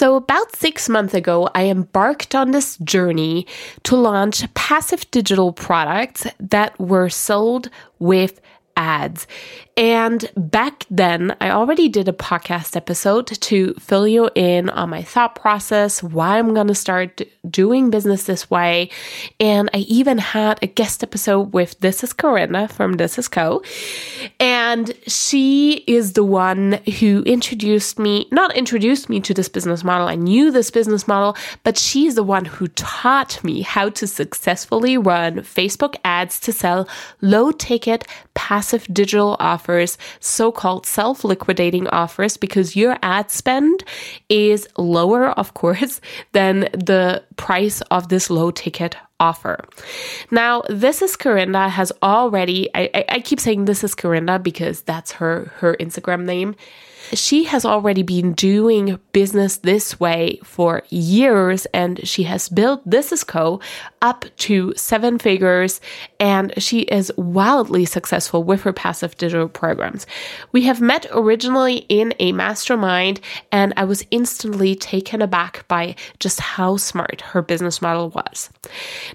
So, about six months ago, I embarked on this journey to launch passive digital products that were sold with ads. And back then, I already did a podcast episode to fill you in on my thought process, why I'm going to start doing business this way. And I even had a guest episode with This is Corinna from This is Co. And she is the one who introduced me, not introduced me to this business model. I knew this business model, but she's the one who taught me how to successfully run Facebook ads to sell low ticket passive digital offers so called self liquidating offers, because your ad spend is lower, of course, than the price of this low ticket offer. Now, this is Corinna has already, I, I, keep saying this is Corinna because that's her, her Instagram name she has already been doing business this way for years and she has built This Is Co up to seven figures and she is wildly successful with her passive digital programs. We have met originally in a mastermind and I was instantly taken aback by just how smart her business model was.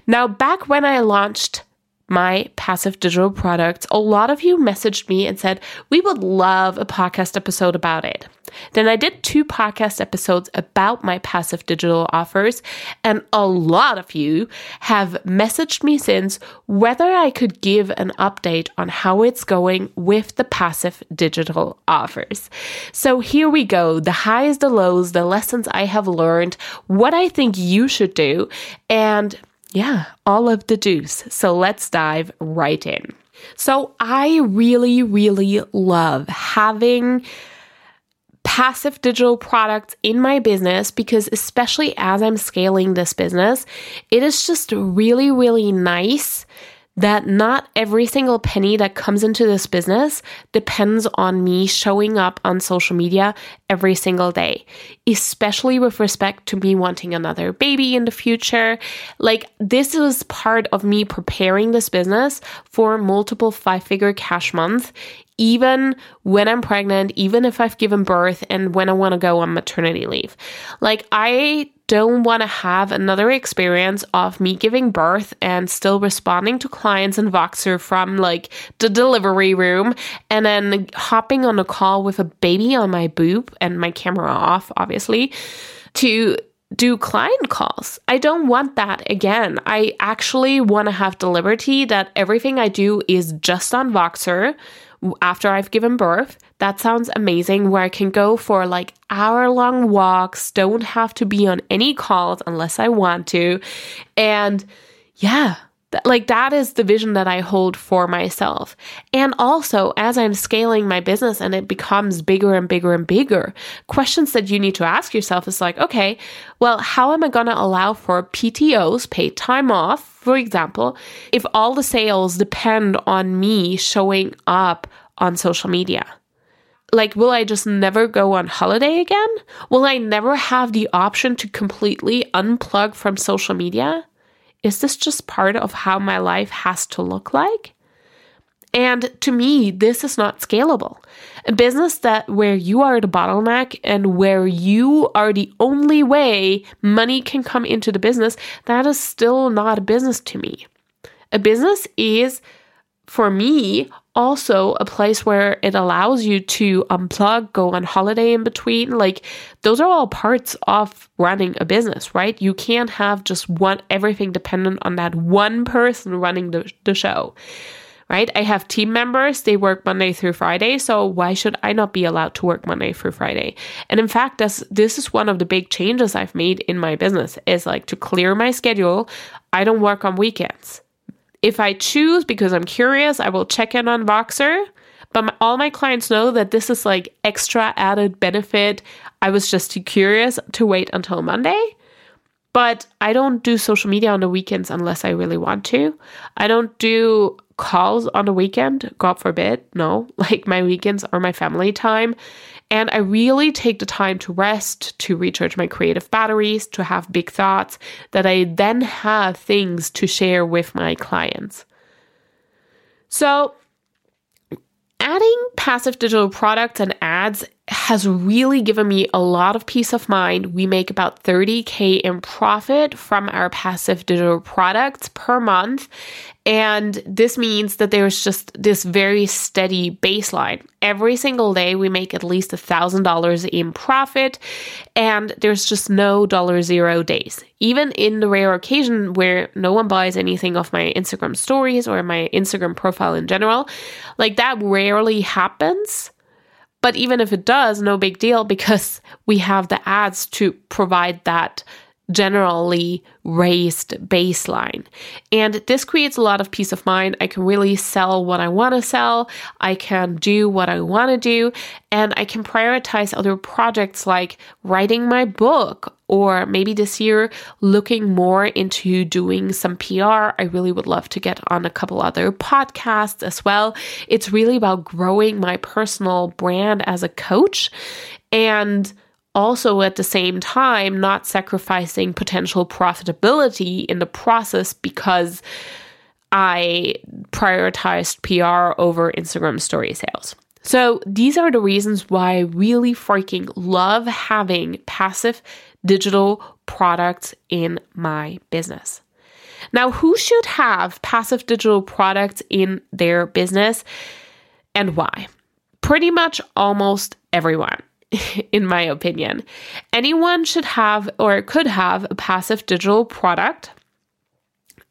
Now, back when I launched my passive digital products, a lot of you messaged me and said, We would love a podcast episode about it. Then I did two podcast episodes about my passive digital offers, and a lot of you have messaged me since whether I could give an update on how it's going with the passive digital offers. So here we go the highs, the lows, the lessons I have learned, what I think you should do, and yeah, all of the do's. So let's dive right in. So I really, really love having passive digital products in my business because, especially as I'm scaling this business, it is just really, really nice that not every single penny that comes into this business depends on me showing up on social media every single day, especially with respect to me wanting another baby in the future. Like, this is part of me preparing this business for multiple five figure cash months even when I'm pregnant, even if I've given birth, and when I want to go on maternity leave. Like, I don't want to have another experience of me giving birth and still responding to clients in Voxer from like the delivery room and then hopping on a call with a baby on my boob and my camera off, obviously, to do client calls. I don't want that again. I actually want to have the liberty that everything I do is just on Voxer after I've given birth. That sounds amazing where I can go for like hour long walks, don't have to be on any calls unless I want to. And yeah, like that is the vision that I hold for myself. And also, as I'm scaling my business and it becomes bigger and bigger and bigger, questions that you need to ask yourself is like, okay, well, how am I going to allow for PTOs, paid time off, for example, if all the sales depend on me showing up on social media? Like, will I just never go on holiday again? Will I never have the option to completely unplug from social media? Is this just part of how my life has to look like? And to me, this is not scalable. A business that where you are the bottleneck and where you are the only way money can come into the business, that is still not a business to me. A business is for me also a place where it allows you to unplug, go on holiday in between. Like those are all parts of running a business, right? You can't have just one everything dependent on that one person running the, the show. right? I have team members, they work Monday through Friday, so why should I not be allowed to work Monday through Friday? And in fact, this this is one of the big changes I've made in my business is like to clear my schedule. I don't work on weekends. If I choose because I'm curious, I will check in on Voxer, but my, all my clients know that this is like extra added benefit. I was just too curious to wait until Monday. But I don't do social media on the weekends unless I really want to. I don't do calls on the weekend, God forbid. No, like my weekends are my family time. And I really take the time to rest, to recharge my creative batteries, to have big thoughts that I then have things to share with my clients. So, adding passive digital products and ads has really given me a lot of peace of mind. We make about 30K in profit from our passive digital products per month. And this means that there's just this very steady baseline. Every single day, we make at least $1,000 in profit, and there's just no dollar zero days. Even in the rare occasion where no one buys anything off my Instagram stories or my Instagram profile in general, like that rarely happens but even if it does, no big deal because we have the ads to provide that generally raised baseline. And this creates a lot of peace of mind. I can really sell what I want to sell, I can do what I want to do, and I can prioritize other projects like writing my book. Or maybe this year, looking more into doing some PR. I really would love to get on a couple other podcasts as well. It's really about growing my personal brand as a coach. And also at the same time not sacrificing potential profitability in the process because I prioritized PR over Instagram story sales. So, these are the reasons why I really freaking love having passive digital products in my business. Now, who should have passive digital products in their business and why? Pretty much almost everyone. in my opinion. Anyone should have or could have a passive digital product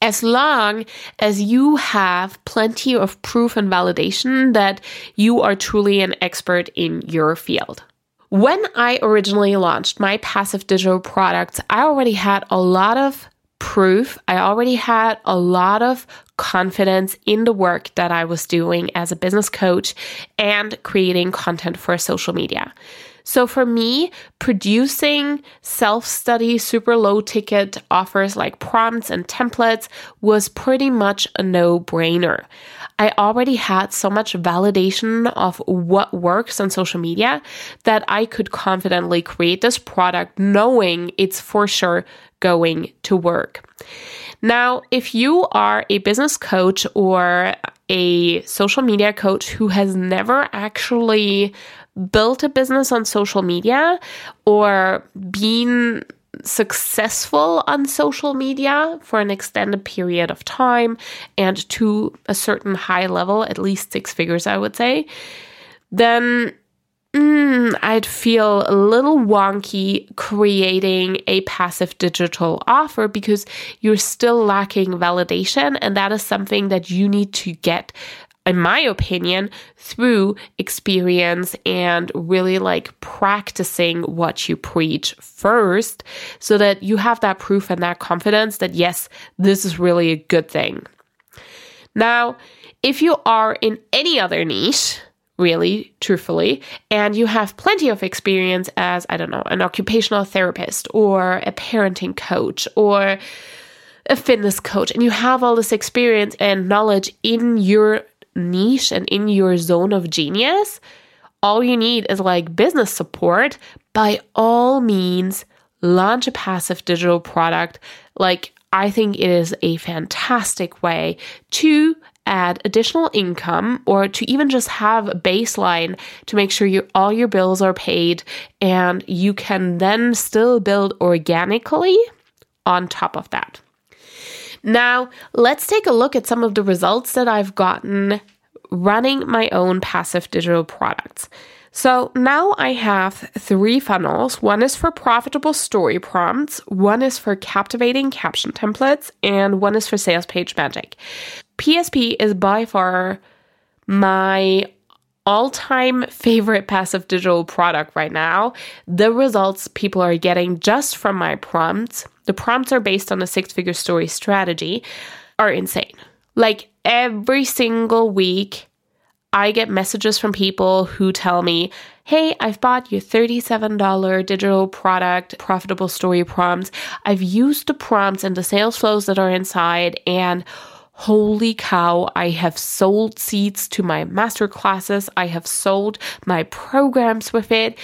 as long as you have plenty of proof and validation that you are truly an expert in your field. When I originally launched my passive digital products, I already had a lot of proof. I already had a lot of confidence in the work that I was doing as a business coach and creating content for social media. So for me, producing self study, super low ticket offers like prompts and templates was pretty much a no brainer. I already had so much validation of what works on social media that I could confidently create this product knowing it's for sure going to work. Now, if you are a business coach or a social media coach who has never actually built a business on social media or been successful on social media for an extended period of time and to a certain high level, at least six figures, I would say, then mm, I'd feel a little wonky creating a passive digital offer because you're still lacking validation. And that is something that you need to get in my opinion, through experience and really like practicing what you preach first so that you have that proof and that confidence that, yes, this is really a good thing. Now, if you are in any other niche, really, truthfully, and you have plenty of experience as, I don't know, an occupational therapist or a parenting coach or a fitness coach, and you have all this experience and knowledge in your niche and in your zone of genius, all you need is like business support. By all means, launch a passive digital product. Like, I think it is a fantastic way to add additional income or to even just have a baseline to make sure you all your bills are paid and you can then still build organically on top of that. Now, let's take a look at some of the results that I've gotten running my own passive digital products. So now I have three funnels. One is for profitable story prompts, one is for captivating caption templates, and one is for sales page magic. PSP is by far my all time favorite passive digital product right now. The results people are getting just from my prompts, the prompts are based on a six figure story strategy, are insane. Like every single week, I get messages from people who tell me, Hey, I've bought your $37 digital product, profitable story prompts. I've used the prompts and the sales flows that are inside, and holy cow, I have sold seats to my master classes. I have sold my programs with it.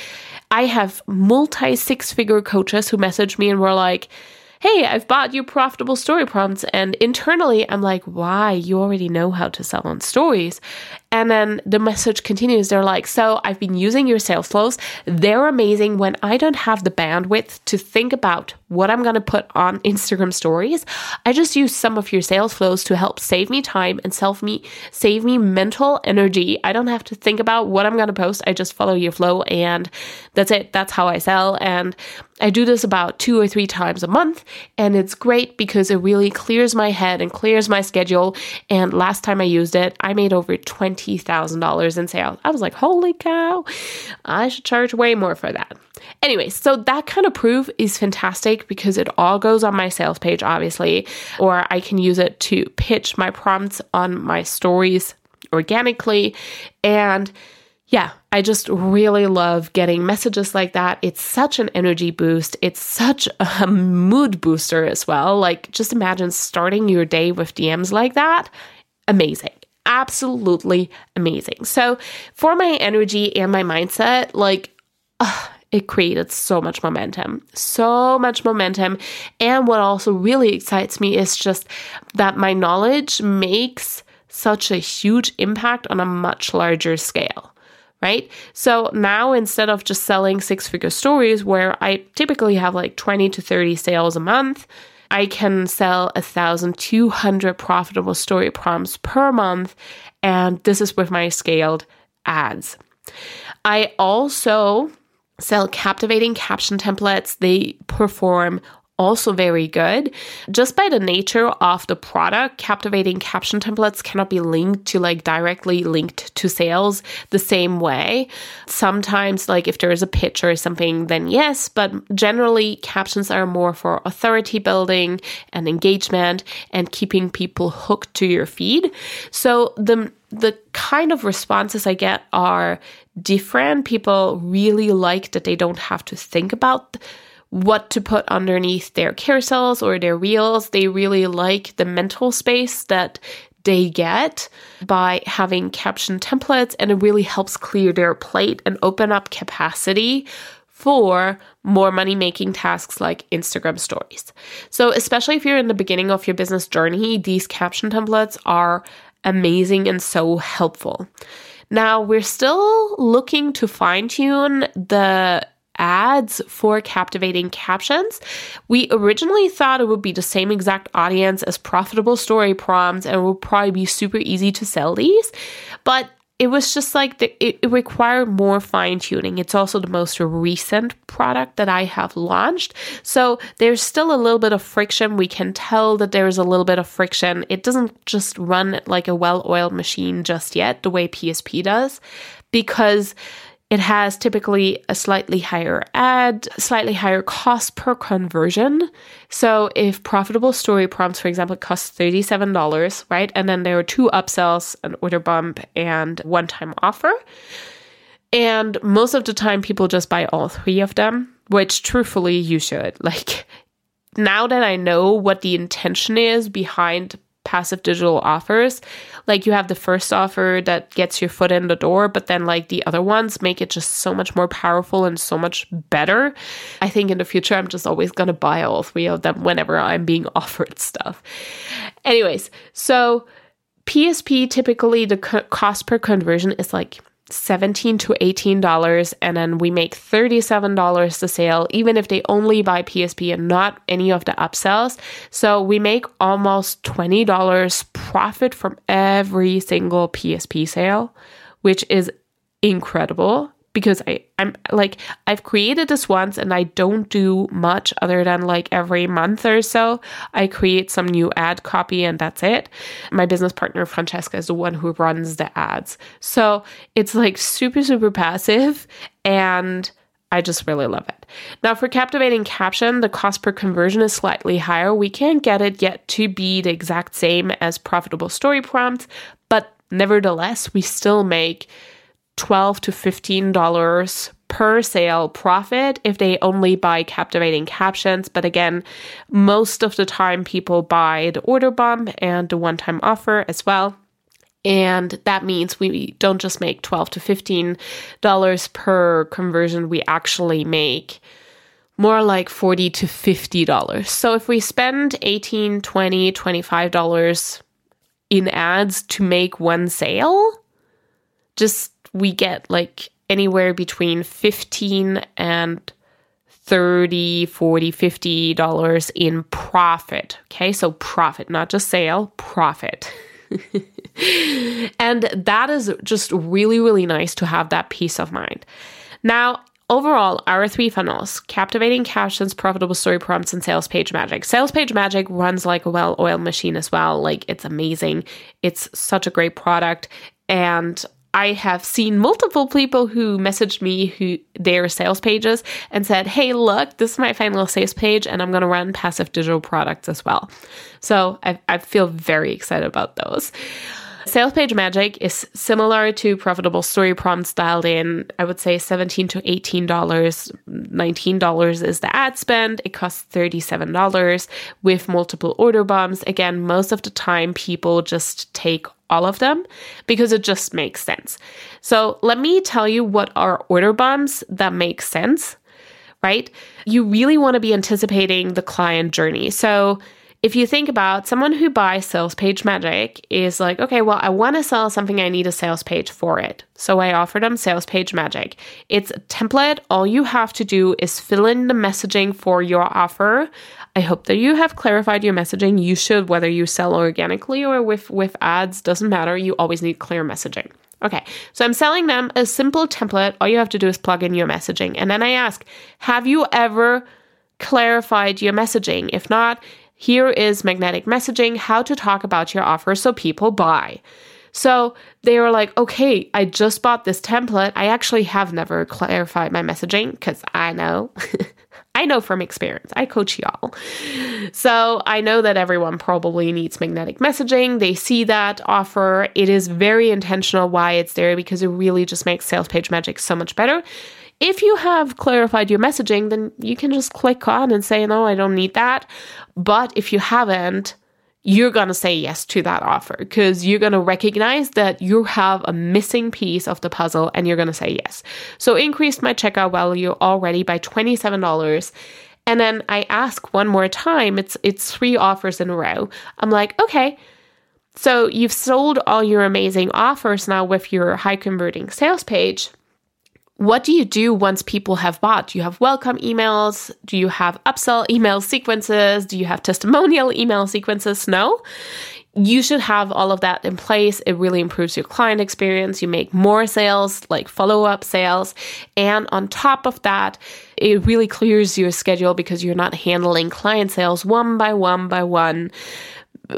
I have multi six figure coaches who message me and were like, hey, I've bought you profitable story prompts. And internally, I'm like, why? You already know how to sell on stories. And then the message continues. They're like, So I've been using your sales flows. They're amazing when I don't have the bandwidth to think about what I'm going to put on Instagram stories. I just use some of your sales flows to help save me time and self me save me mental energy. I don't have to think about what I'm going to post. I just follow your flow and that's it. That's how I sell. And I do this about two or three times a month. And it's great because it really clears my head and clears my schedule. And last time I used it, I made over $20,000 in sales. I was like, holy cow, I should charge way more for that. Anyway, so that kind of proof is fantastic because it all goes on my sales page, obviously, or I can use it to pitch my prompts on my stories organically. And yeah, I just really love getting messages like that. It's such an energy boost. It's such a mood booster as well. Like, just imagine starting your day with DMs like that. Amazing absolutely amazing. So, for my energy and my mindset, like, it created so much momentum, so much momentum. And what also really excites me is just that my knowledge makes such a huge impact on a much larger scale. Right? So now instead of just selling six figure stories where I typically have like 20 to 30 sales a month, I can sell 1,200 profitable story prompts per month, and this is with my scaled ads. I also sell captivating caption templates. They perform also very good. Just by the nature of the product, captivating caption templates cannot be linked to like directly linked to sales the same way. Sometimes, like if there is a pitch or something, then yes, but generally, captions are more for authority building and engagement and keeping people hooked to your feed. So the the kind of responses I get are different. People really like that they don't have to think about what to put underneath their carousels or their reels. They really like the mental space that they get by having caption templates, and it really helps clear their plate and open up capacity for more money making tasks like Instagram stories. So, especially if you're in the beginning of your business journey, these caption templates are amazing and so helpful. Now, we're still looking to fine tune the ads for captivating captions. We originally thought it would be the same exact audience as profitable story prompts and would probably be super easy to sell these, but it was just like the, it, it required more fine tuning. It's also the most recent product that I have launched. So there's still a little bit of friction. We can tell that there's a little bit of friction. It doesn't just run like a well oiled machine just yet, the way PSP does, because it has typically a slightly higher ad, slightly higher cost per conversion. So if profitable story prompts, for example, cost $37, right? And then there are two upsells, an order bump, and one time offer. And most of the time, people just buy all three of them, which truthfully, you should. Like, now that I know what the intention is behind passive digital offers. Like you have the first offer that gets your foot in the door, but then like the other ones make it just so much more powerful and so much better. I think in the future, I'm just always going to buy all three of them whenever I'm being offered stuff. Anyways, so PSP typically the cost per conversion is like 17 to 18 dollars and then we make 37 dollars the sale even if they only buy PSP and not any of the upsells. So we make almost 20 dollars profit from every single PSP sale which is incredible because I, I'm like, I've created this once and I don't do much other than like every month or so. I create some new ad copy and that's it. My business partner, Francesca, is the one who runs the ads. So it's like super, super passive and I just really love it. Now, for captivating caption, the cost per conversion is slightly higher. We can't get it yet to be the exact same as profitable story prompts, but nevertheless, we still make 12 to 15 dollars per sale profit if they only buy captivating captions. But again most of the time people buy the order bump and the one time offer as well. And that means we don't just make 12 to 15 dollars per conversion we actually make more like 40 to 50 dollars. So if we spend 18 20 25 dollars in ads to make one sale just we get like anywhere between 15 and 30 40 50 dollars in profit okay? So profit not just sale profit. And that is just really really nice to have that peace of mind. Now overall our three funnels captivating captions profitable story prompts and sales page magic. Sales page magic runs like a well-oiled machine as well. Like it's amazing. It's such a great product. And I have seen multiple people who messaged me who their sales pages and said, "Hey, look, this is my final sales page, and I'm going to run passive digital products as well." So I, I feel very excited about those. Sales page magic is similar to profitable story prompts dialed in. I would say 17 to $18. $19 is the ad spend. It costs $37 with multiple order bumps. Again, most of the time people just take all of them because it just makes sense. So let me tell you what are order bumps that make sense, right? You really want to be anticipating the client journey. So if you think about someone who buys sales page magic is like, okay, well, I want to sell something, I need a sales page for it. So I offer them sales page magic. It's a template. All you have to do is fill in the messaging for your offer. I hope that you have clarified your messaging. You should, whether you sell organically or with, with ads, doesn't matter. You always need clear messaging. Okay, so I'm selling them a simple template. All you have to do is plug in your messaging. And then I ask, have you ever clarified your messaging? If not, here is magnetic messaging, how to talk about your offer so people buy. So they were like, okay, I just bought this template. I actually have never clarified my messaging because I know. I know from experience. I coach y'all. So I know that everyone probably needs magnetic messaging. They see that offer. It is very intentional why it's there because it really just makes sales page magic so much better. If you have clarified your messaging, then you can just click on and say, no, I don't need that. But if you haven't, you're going to say yes to that offer because you're going to recognize that you have a missing piece of the puzzle and you're going to say yes. So increased my checkout value already by $27. And then I ask one more time, it's it's three offers in a row. I'm like, "Okay, so you've sold all your amazing offers now with your high converting sales page what do you do once people have bought? Do you have welcome emails? Do you have upsell email sequences? Do you have testimonial email sequences? No. You should have all of that in place. It really improves your client experience. You make more sales, like follow up sales. And on top of that, it really clears your schedule because you're not handling client sales one by one by one,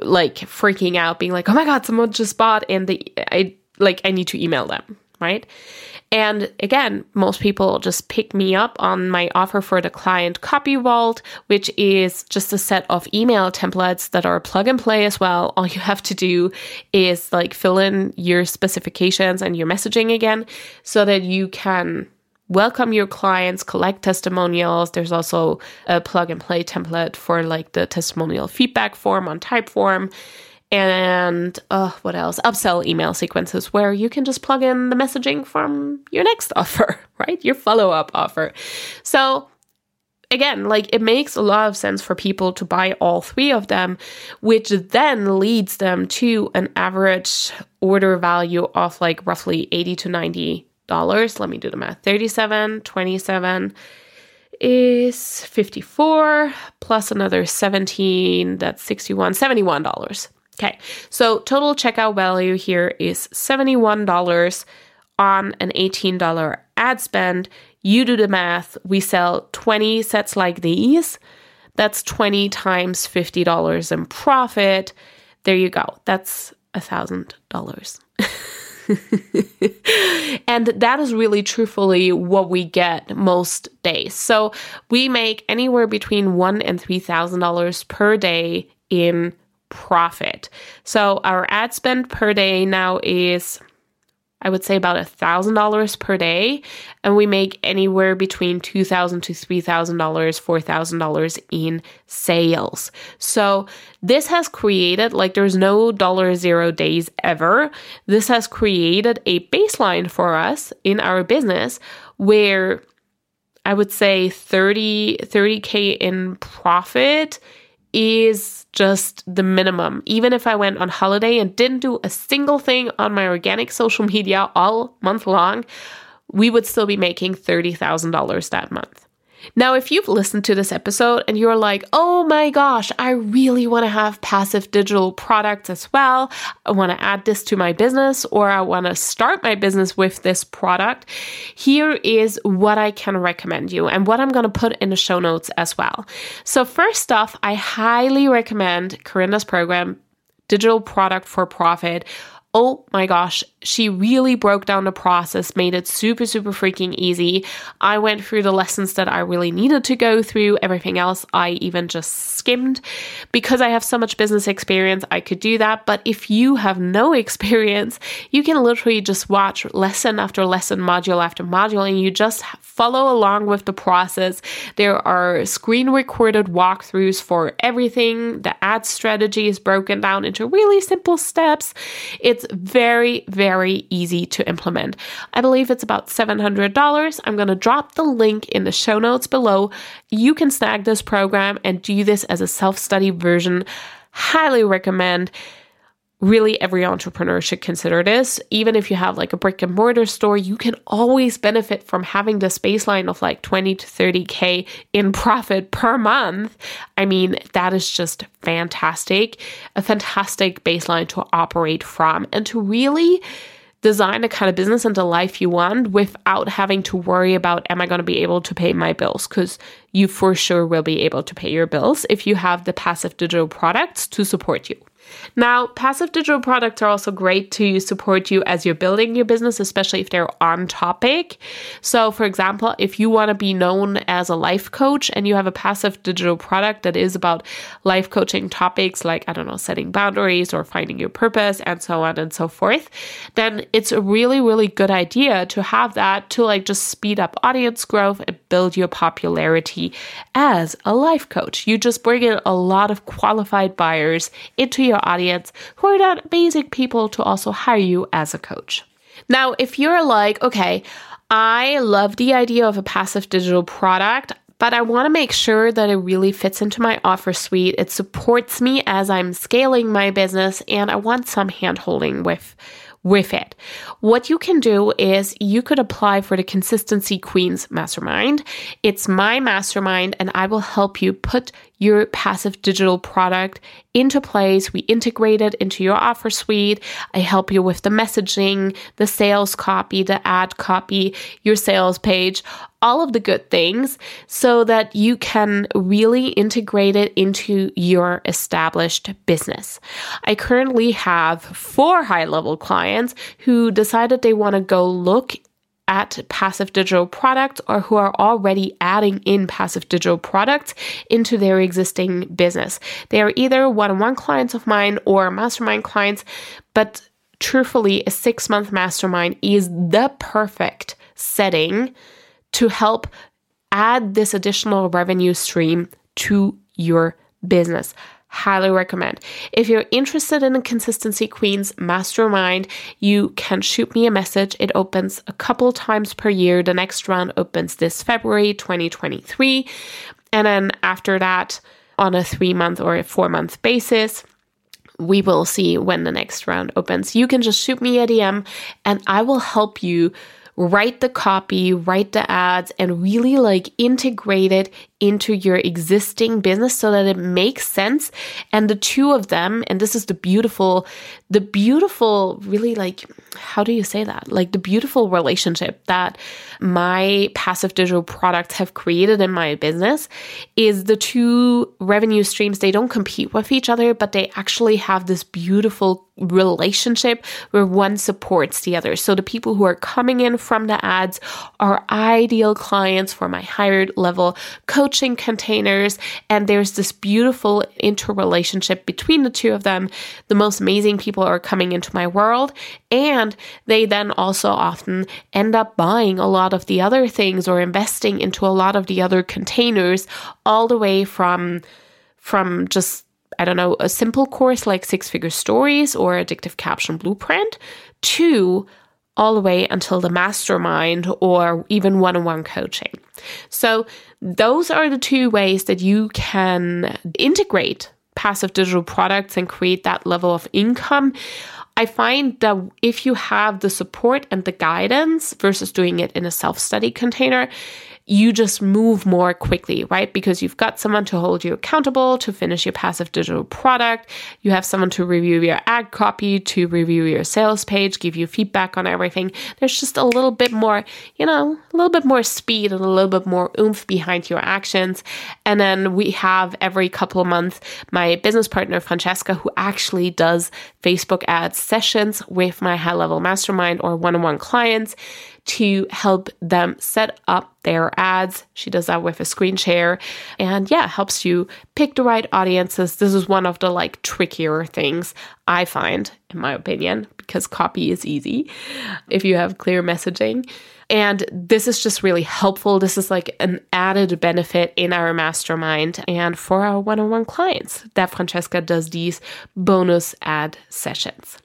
like freaking out, being like, oh my God, someone just bought and they, I like, I need to email them, right? And again, most people just pick me up on my offer for the client copy vault, which is just a set of email templates that are plug and play as well. All you have to do is like fill in your specifications and your messaging again so that you can welcome your clients, collect testimonials. There's also a plug and play template for like the testimonial feedback form on Typeform and uh, what else? Upsell email sequences where you can just plug in the messaging from your next offer, right? Your follow up offer. So, again, like it makes a lot of sense for people to buy all three of them, which then leads them to an average order value of like roughly 80 to 90 dollars. Let me do the math 37, 27 is 54 plus another 17 that's 61 71 dollars Okay, so total checkout value here is $71 on an $18 ad spend, you do the math, we sell 20 sets like these. That's 20 times $50 in profit. There you go. That's a thousand dollars. and that is really truthfully what we get most days. So we make anywhere between one and three thousand dollars per day in profit. So our ad spend per day now is I would say about a thousand dollars per day, and we make anywhere between two thousand to three thousand dollars, four thousand dollars in sales. So this has created like there's no dollar zero days ever. This has created a baseline for us in our business where I would say 30 30k in profit is just the minimum. Even if I went on holiday and didn't do a single thing on my organic social media all month long, we would still be making $30,000 that month. Now, if you've listened to this episode and you're like, oh my gosh, I really want to have passive digital products as well, I want to add this to my business or I want to start my business with this product, here is what I can recommend you and what I'm going to put in the show notes as well. So, first off, I highly recommend Corinna's program, Digital Product for Profit oh my gosh, she really broke down the process, made it super, super freaking easy. I went through the lessons that I really needed to go through. Everything else I even just skimmed. Because I have so much business experience, I could do that. But if you have no experience, you can literally just watch lesson after lesson, module after module, and you just follow along with the process. There are screen recorded walkthroughs for everything. The ad strategy is broken down into really simple steps. It's it's very, very easy to implement. I believe it's about $700. I'm going to drop the link in the show notes below. You can snag this program and do this as a self study version. Highly recommend really every entrepreneur should consider this. Even if you have like a brick and mortar store, you can always benefit from having this baseline of like 20 to 30K in profit per month. I mean, that is just fantastic. A fantastic baseline to operate from and to really design the kind of business and the life you want without having to worry about am I going to be able to pay my bills because you for sure will be able to pay your bills if you have the passive digital products to support you. Now, passive digital products are also great to support you as you're building your business, especially if they're on topic. So, for example, if you want to be known as a life coach and you have a passive digital product that is about life coaching topics like, I don't know, setting boundaries or finding your purpose and so on and so forth, then it's a really, really good idea to have that to like just speed up audience growth and build your popularity as a life coach. You just bring in a lot of qualified buyers into your audience who are not amazing people to also hire you as a coach. Now, if you're like, okay, I love the idea of a passive digital product, but I want to make sure that it really fits into my offer suite. It supports me as I'm scaling my business, and I want some hand holding with with it. What you can do is you could apply for the Consistency Queens Mastermind. It's my mastermind, and I will help you put your passive digital product into place. We integrate it into your offer suite. I help you with the messaging, the sales copy, the ad copy, your sales page, all of the good things so that you can really integrate it into your established business. I currently have four high level clients who decided they want to go look at passive digital products or who are already adding in passive digital products into their existing business. They are either one on one clients of mine or mastermind clients, but truthfully, a six month mastermind is the perfect setting to help add this additional revenue stream to your business. Highly recommend. If you're interested in Consistency Queens mastermind, you can shoot me a message. It opens a couple times per year. The next round opens this February 2023. And then after that, on a three month or a four month basis, we will see when the next round opens. You can just shoot me a DM and I will help you write the copy, write the ads, and really like integrate it into your existing business so that it makes sense. And the two of them, and this is the beautiful, the beautiful, really like, how do you say that? Like the beautiful relationship that my passive digital products have created in my business is the two revenue streams. They don't compete with each other, but they actually have this beautiful relationship where one supports the other. So the people who are coming in from the ads are ideal clients for my higher level coaching containers. And there's this beautiful interrelationship between the two of them. The most amazing people are coming into my world. And they then also often end up buying a lot of the other things or investing into a lot of the other containers all the way from from just I don't know, a simple course like Six Figure Stories or Addictive Caption Blueprint to all the way until the mastermind or even one on one coaching. So, those are the two ways that you can integrate passive digital products and create that level of income. I find that if you have the support and the guidance versus doing it in a self study container, you just move more quickly, right? Because you've got someone to hold you accountable to finish your passive digital product. You have someone to review your ad copy, to review your sales page, give you feedback on everything. There's just a little bit more, you know, a little bit more speed and a little bit more oomph behind your actions. And then we have every couple of months my business partner, Francesca, who actually does Facebook ads sessions with my high level mastermind or one on one clients to help them set up their ads. She does that with a screen share and yeah, helps you pick the right audiences. This is one of the like trickier things I find, in my opinion, because copy is easy if you have clear messaging. And this is just really helpful. This is like an added benefit in our mastermind and for our one on one clients that Francesca does these bonus ad sessions.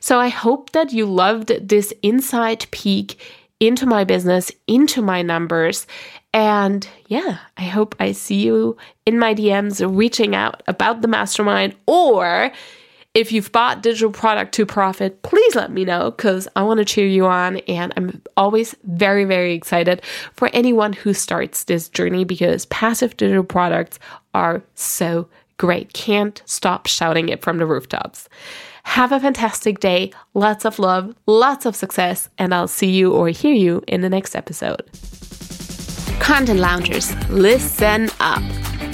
So I hope that you loved this inside peek into my business, into my numbers. And yeah, I hope I see you in my DMs reaching out about the mastermind. Or if you've bought digital product to profit, please let me know because I want to cheer you on. And I'm always very, very excited for anyone who starts this journey because passive digital products are so great. Can't stop shouting it from the rooftops. Have a fantastic day, lots of love, lots of success, and I'll see you or hear you in the next episode. Content Loungers, listen up.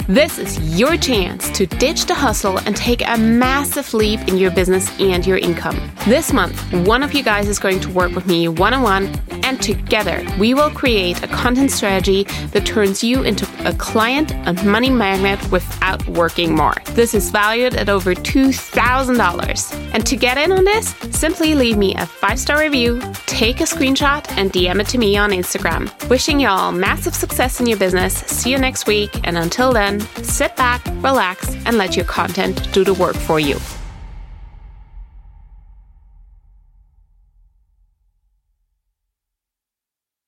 This is your chance to ditch the hustle and take a massive leap in your business and your income. This month, one of you guys is going to work with me one on one, and together we will create a content strategy that turns you into a client and money magnet without working more. This is valued at over $2,000. And to get in on this, simply leave me a five star review, take a screenshot, and DM it to me on Instagram. Wishing y'all massive success in your business. See you next week, and until sit back, relax, and let your content do the work for you.